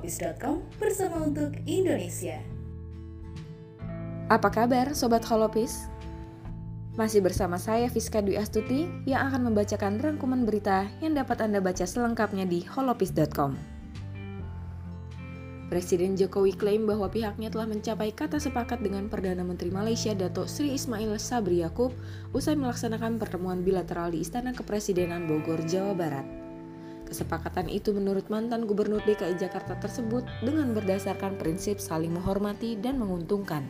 holopis.com bersama untuk Indonesia. Apa kabar Sobat Holopis? Masih bersama saya Fiska Dwi Astuti yang akan membacakan rangkuman berita yang dapat Anda baca selengkapnya di holopis.com. Presiden Jokowi klaim bahwa pihaknya telah mencapai kata sepakat dengan Perdana Menteri Malaysia Datuk Sri Ismail Sabri Yaakob usai melaksanakan pertemuan bilateral di Istana Kepresidenan Bogor, Jawa Barat. Kesepakatan itu menurut mantan Gubernur DKI Jakarta tersebut dengan berdasarkan prinsip saling menghormati dan menguntungkan.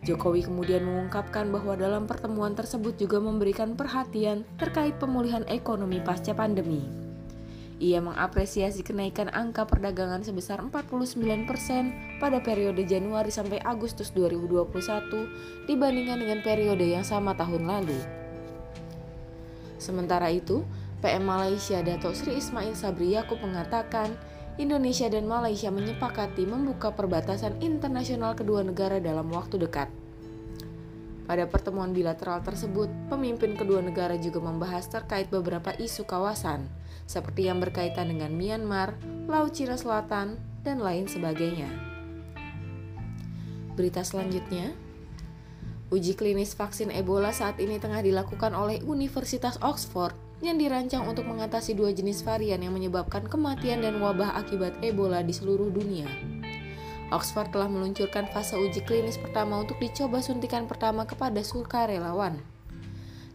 Jokowi kemudian mengungkapkan bahwa dalam pertemuan tersebut juga memberikan perhatian terkait pemulihan ekonomi pasca pandemi. Ia mengapresiasi kenaikan angka perdagangan sebesar 49% pada periode Januari sampai Agustus 2021 dibandingkan dengan periode yang sama tahun lalu. Sementara itu, PM Malaysia Datuk Sri Ismail Sabri Yaakob mengatakan, Indonesia dan Malaysia menyepakati membuka perbatasan internasional kedua negara dalam waktu dekat. Pada pertemuan bilateral tersebut, pemimpin kedua negara juga membahas terkait beberapa isu kawasan, seperti yang berkaitan dengan Myanmar, Laut Cina Selatan, dan lain sebagainya. Berita selanjutnya, uji klinis vaksin Ebola saat ini tengah dilakukan oleh Universitas Oxford yang dirancang untuk mengatasi dua jenis varian yang menyebabkan kematian dan wabah akibat Ebola di seluruh dunia. Oxford telah meluncurkan fase uji klinis pertama untuk dicoba suntikan pertama kepada sukarelawan.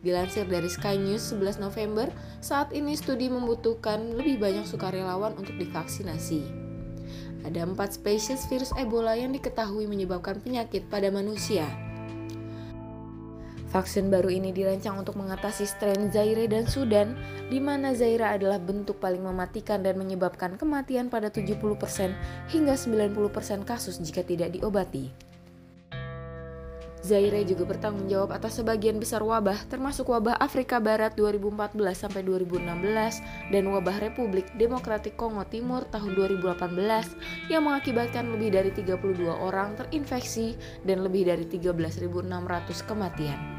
Dilansir dari Sky News 11 November, saat ini studi membutuhkan lebih banyak sukarelawan untuk divaksinasi. Ada empat spesies virus Ebola yang diketahui menyebabkan penyakit pada manusia. Vaksin baru ini dirancang untuk mengatasi strain Zaire dan Sudan, di mana Zaire adalah bentuk paling mematikan dan menyebabkan kematian pada 70% hingga 90% kasus jika tidak diobati. Zaire juga bertanggung jawab atas sebagian besar wabah termasuk wabah Afrika Barat 2014 sampai 2016 dan wabah Republik Demokratik Kongo Timur tahun 2018 yang mengakibatkan lebih dari 32 orang terinfeksi dan lebih dari 13.600 kematian.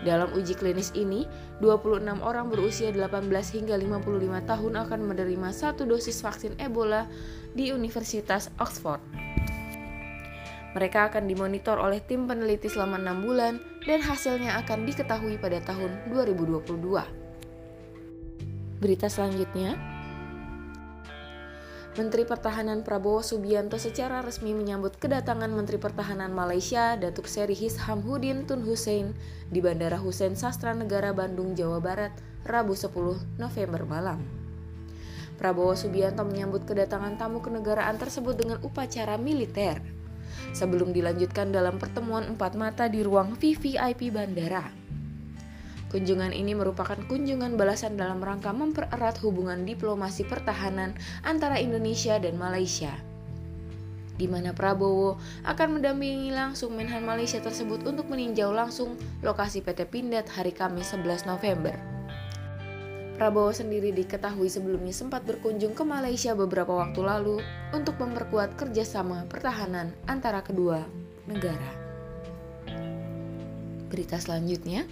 Dalam uji klinis ini, 26 orang berusia 18 hingga 55 tahun akan menerima satu dosis vaksin Ebola di Universitas Oxford. Mereka akan dimonitor oleh tim peneliti selama enam bulan dan hasilnya akan diketahui pada tahun 2022. Berita selanjutnya, Menteri Pertahanan Prabowo Subianto secara resmi menyambut kedatangan Menteri Pertahanan Malaysia Datuk Seri Hishamudin Tun Hussein di Bandara Hussein Sastra Negara Bandung, Jawa Barat, Rabu 10 November malam. Prabowo Subianto menyambut kedatangan tamu kenegaraan tersebut dengan upacara militer sebelum dilanjutkan dalam pertemuan empat mata di ruang VVIP bandara. Kunjungan ini merupakan kunjungan balasan dalam rangka mempererat hubungan diplomasi pertahanan antara Indonesia dan Malaysia di mana Prabowo akan mendampingi langsung Menhan Malaysia tersebut untuk meninjau langsung lokasi PT Pindad hari Kamis 11 November. Prabowo sendiri diketahui sebelumnya sempat berkunjung ke Malaysia beberapa waktu lalu untuk memperkuat kerjasama pertahanan antara kedua negara. Berita selanjutnya,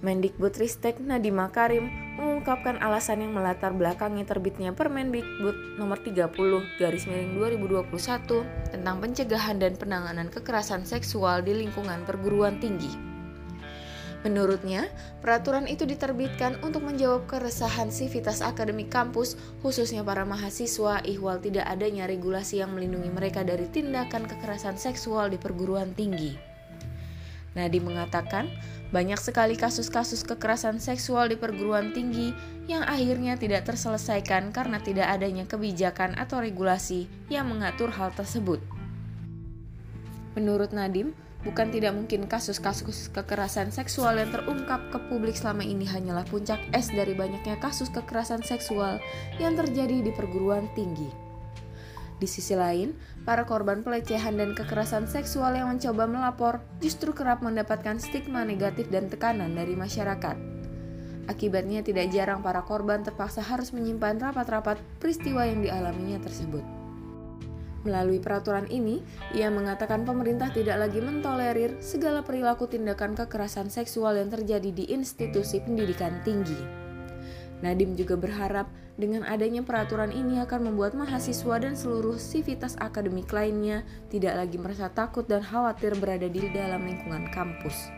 Mendikbud-Ristek Nadiem Makarim mengungkapkan alasan yang melatar belakangi terbitnya Permendikbud nomor 30 garis miring 2021 tentang pencegahan dan penanganan kekerasan seksual di lingkungan perguruan tinggi. Menurutnya, peraturan itu diterbitkan untuk menjawab keresahan sivitas akademik kampus, khususnya para mahasiswa, ihwal tidak adanya regulasi yang melindungi mereka dari tindakan kekerasan seksual di perguruan tinggi. Nadi mengatakan, banyak sekali kasus-kasus kekerasan seksual di perguruan tinggi yang akhirnya tidak terselesaikan karena tidak adanya kebijakan atau regulasi yang mengatur hal tersebut. Menurut Nadim, Bukan tidak mungkin kasus-kasus kekerasan seksual yang terungkap ke publik selama ini hanyalah puncak es dari banyaknya kasus kekerasan seksual yang terjadi di perguruan tinggi. Di sisi lain, para korban pelecehan dan kekerasan seksual yang mencoba melapor justru kerap mendapatkan stigma negatif dan tekanan dari masyarakat. Akibatnya tidak jarang para korban terpaksa harus menyimpan rapat-rapat peristiwa yang dialaminya tersebut. Melalui peraturan ini, ia mengatakan pemerintah tidak lagi mentolerir segala perilaku tindakan kekerasan seksual yang terjadi di institusi pendidikan tinggi. Nadim juga berharap dengan adanya peraturan ini akan membuat mahasiswa dan seluruh sivitas akademik lainnya tidak lagi merasa takut dan khawatir berada di dalam lingkungan kampus.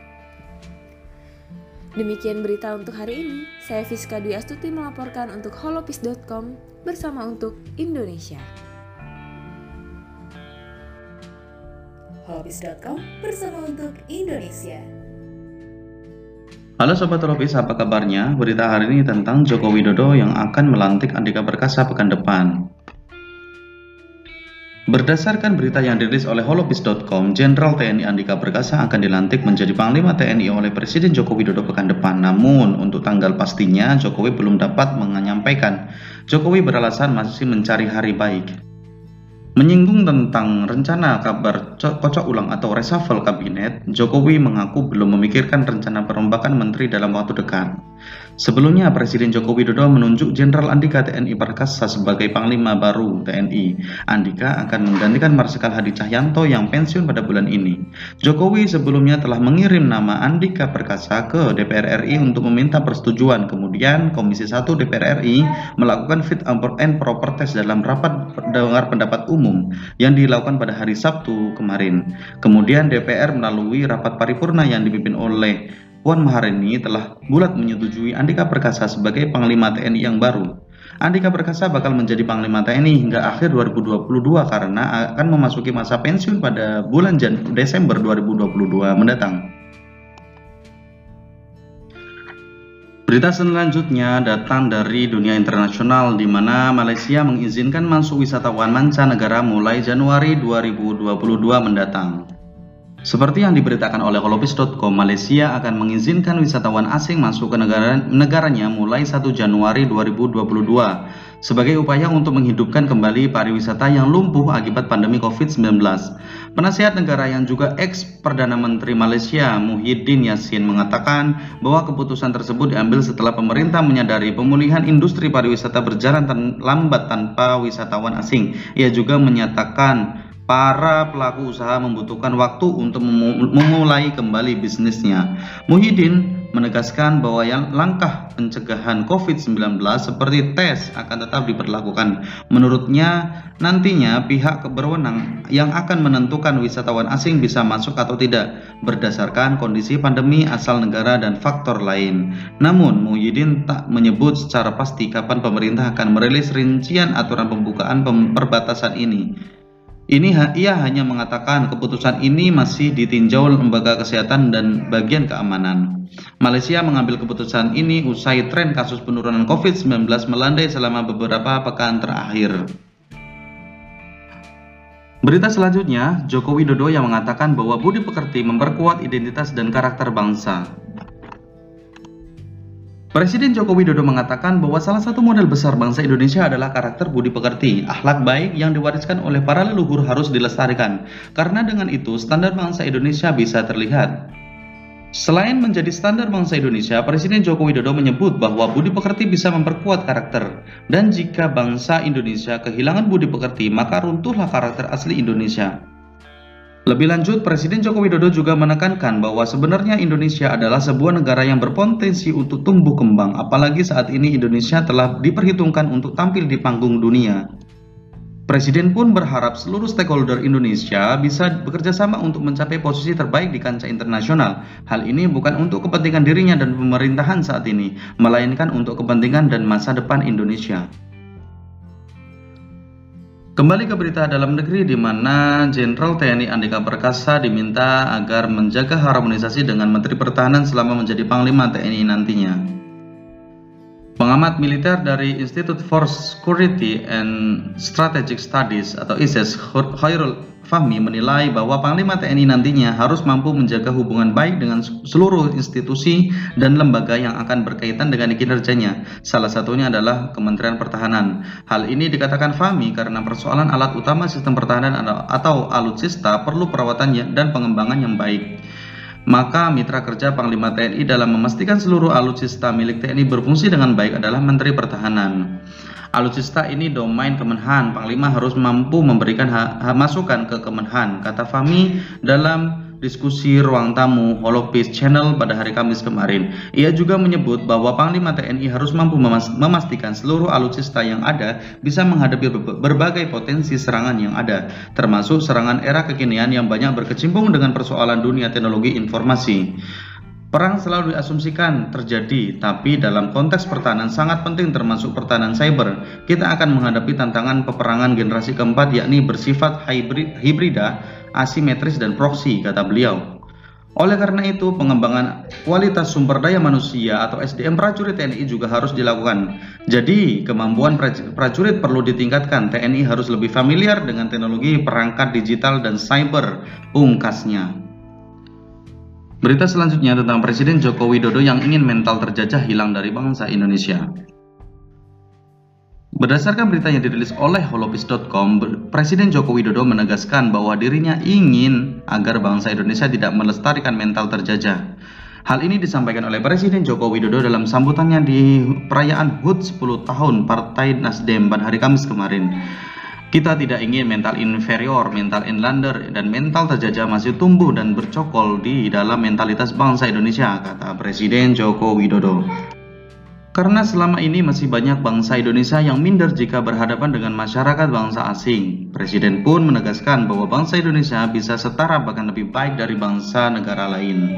Demikian berita untuk hari ini. Saya Fiska Dwi Astuti melaporkan untuk holopis.com bersama untuk Indonesia. Holopis.com bersama untuk Indonesia. Halo Sobat Holopis, apa kabarnya? Berita hari ini tentang Joko Widodo yang akan melantik Andika Perkasa pekan depan. Berdasarkan berita yang dirilis oleh holopis.com, Jenderal TNI Andika Perkasa akan dilantik menjadi Panglima TNI oleh Presiden Joko Widodo pekan depan. Namun, untuk tanggal pastinya, Jokowi belum dapat menyampaikan. Jokowi beralasan masih mencari hari baik. Menyinggung tentang rencana kabar kocok ulang atau reshuffle kabinet, Jokowi mengaku belum memikirkan rencana perombakan menteri dalam waktu dekat. Sebelumnya, Presiden Joko Widodo menunjuk Jenderal Andika TNI Perkasa sebagai Panglima baru TNI. Andika akan menggantikan Marsikal Hadi Cahyanto yang pensiun pada bulan ini. Jokowi sebelumnya telah mengirim nama Andika Perkasa ke DPR RI untuk meminta persetujuan. Kemudian, Komisi 1 DPR RI melakukan fit and proper test dalam rapat dengar pendapat umum yang dilakukan pada hari Sabtu kemarin. Kemudian DPR melalui rapat paripurna yang dipimpin oleh Puan Maharani telah bulat menyetujui Andika Perkasa sebagai Panglima TNI yang baru. Andika Perkasa bakal menjadi Panglima TNI hingga akhir 2022 karena akan memasuki masa pensiun pada bulan Jan Desember 2022 mendatang. Berita selanjutnya datang dari dunia internasional di mana Malaysia mengizinkan masuk wisatawan mancanegara mulai Januari 2022 mendatang. Seperti yang diberitakan oleh kolopis.com, Malaysia akan mengizinkan wisatawan asing masuk ke negara negaranya mulai 1 Januari 2022 sebagai upaya untuk menghidupkan kembali pariwisata yang lumpuh akibat pandemi COVID-19. Penasihat negara yang juga ex Perdana Menteri Malaysia Muhyiddin Yassin mengatakan bahwa keputusan tersebut diambil setelah pemerintah menyadari pemulihan industri pariwisata berjalan lambat tanpa wisatawan asing. Ia juga menyatakan para pelaku usaha membutuhkan waktu untuk memulai kembali bisnisnya. Muhyiddin menegaskan bahwa yang langkah pencegahan COVID-19 seperti tes akan tetap diberlakukan. Menurutnya, nantinya pihak berwenang yang akan menentukan wisatawan asing bisa masuk atau tidak berdasarkan kondisi pandemi asal negara dan faktor lain. Namun, Muhyiddin tak menyebut secara pasti kapan pemerintah akan merilis rincian aturan pembukaan perbatasan ini. Ini ia hanya mengatakan keputusan ini masih ditinjau lembaga kesehatan dan bagian keamanan. Malaysia mengambil keputusan ini usai tren kasus penurunan COVID-19 melandai selama beberapa pekan terakhir. Berita selanjutnya, Joko Widodo yang mengatakan bahwa budi pekerti memperkuat identitas dan karakter bangsa. Presiden Joko Widodo mengatakan bahwa salah satu model besar bangsa Indonesia adalah karakter budi pekerti. Akhlak baik yang diwariskan oleh para leluhur harus dilestarikan, karena dengan itu standar bangsa Indonesia bisa terlihat. Selain menjadi standar bangsa Indonesia, Presiden Joko Widodo menyebut bahwa budi pekerti bisa memperkuat karakter. Dan jika bangsa Indonesia kehilangan budi pekerti, maka runtuhlah karakter asli Indonesia. Lebih lanjut, Presiden Joko Widodo juga menekankan bahwa sebenarnya Indonesia adalah sebuah negara yang berpotensi untuk tumbuh kembang, apalagi saat ini Indonesia telah diperhitungkan untuk tampil di panggung dunia. Presiden pun berharap seluruh stakeholder Indonesia bisa bekerja sama untuk mencapai posisi terbaik di kancah internasional. Hal ini bukan untuk kepentingan dirinya dan pemerintahan saat ini, melainkan untuk kepentingan dan masa depan Indonesia. Kembali ke berita dalam negeri di mana Jenderal TNI Andika Perkasa diminta agar menjaga harmonisasi dengan Menteri Pertahanan selama menjadi Panglima TNI nantinya. Pengamat militer dari Institute for Security and Strategic Studies atau ISIS, Khairul Fahmi menilai bahwa Panglima TNI nantinya harus mampu menjaga hubungan baik dengan seluruh institusi dan lembaga yang akan berkaitan dengan kinerjanya. Salah satunya adalah Kementerian Pertahanan. Hal ini dikatakan Fahmi karena persoalan alat utama sistem pertahanan atau alutsista perlu perawatan dan pengembangan yang baik. Maka mitra kerja Panglima TNI dalam memastikan seluruh alutsista milik TNI berfungsi dengan baik adalah Menteri Pertahanan. Alutsista ini domain Kemenhan. Panglima harus mampu memberikan masukan ke Kemenhan, kata Fami dalam diskusi ruang tamu Holopis Channel pada hari Kamis kemarin. Ia juga menyebut bahwa Panglima TNI harus mampu memastikan seluruh alutsista yang ada bisa menghadapi berbagai potensi serangan yang ada, termasuk serangan era kekinian yang banyak berkecimpung dengan persoalan dunia teknologi informasi. Perang selalu diasumsikan terjadi, tapi dalam konteks pertahanan sangat penting termasuk pertahanan cyber. Kita akan menghadapi tantangan peperangan generasi keempat yakni bersifat hybrid, hibrida, asimetris dan proxy, kata beliau. Oleh karena itu, pengembangan kualitas sumber daya manusia atau SDM prajurit TNI juga harus dilakukan. Jadi, kemampuan prajurit perlu ditingkatkan. TNI harus lebih familiar dengan teknologi perangkat digital dan cyber, ungkasnya. Berita selanjutnya tentang Presiden Joko Widodo yang ingin mental terjajah hilang dari bangsa Indonesia. Berdasarkan berita yang dirilis oleh holopis.com, Presiden Joko Widodo menegaskan bahwa dirinya ingin agar bangsa Indonesia tidak melestarikan mental terjajah. Hal ini disampaikan oleh Presiden Joko Widodo dalam sambutannya di perayaan HUT 10 tahun Partai Nasdem pada hari Kamis kemarin. Kita tidak ingin mental inferior, mental inlander, dan mental terjajah masih tumbuh dan bercokol di dalam mentalitas bangsa Indonesia, kata Presiden Joko Widodo. Karena selama ini masih banyak bangsa Indonesia yang minder jika berhadapan dengan masyarakat bangsa asing. Presiden pun menegaskan bahwa bangsa Indonesia bisa setara bahkan lebih baik dari bangsa negara lain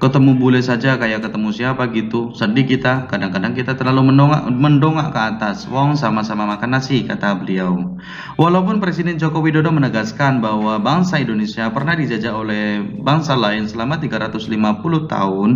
ketemu bule saja kayak ketemu siapa gitu. Sedih kita kadang-kadang kita terlalu mendongak, mendongak ke atas. Wong sama-sama makan nasi kata beliau. Walaupun Presiden Joko Widodo menegaskan bahwa bangsa Indonesia pernah dijajah oleh bangsa lain selama 350 tahun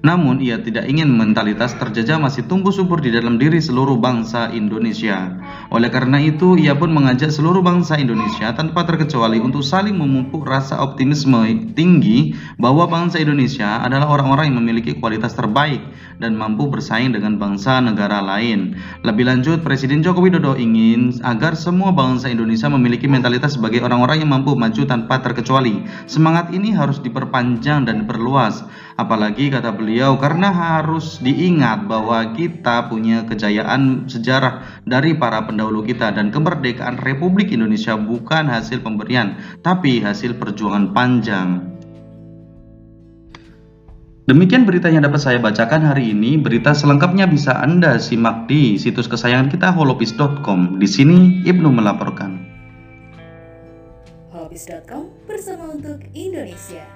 namun ia tidak ingin mentalitas terjajah masih tumbuh subur di dalam diri seluruh bangsa Indonesia. Oleh karena itu ia pun mengajak seluruh bangsa Indonesia tanpa terkecuali untuk saling memupuk rasa optimisme tinggi bahwa bangsa Indonesia adalah orang-orang yang memiliki kualitas terbaik dan mampu bersaing dengan bangsa negara lain. Lebih lanjut, Presiden Joko Widodo ingin agar semua bangsa Indonesia memiliki mentalitas sebagai orang-orang yang mampu maju tanpa terkecuali. Semangat ini harus diperpanjang dan diperluas. Apalagi kata beliau, karena harus diingat bahwa kita punya kejayaan sejarah dari para pendahulu kita dan kemerdekaan Republik Indonesia bukan hasil pemberian, tapi hasil perjuangan panjang. Demikian berita yang dapat saya bacakan hari ini. Berita selengkapnya bisa Anda simak di situs kesayangan kita holopis.com. Di sini Ibnu melaporkan. Holopis.com bersama untuk Indonesia.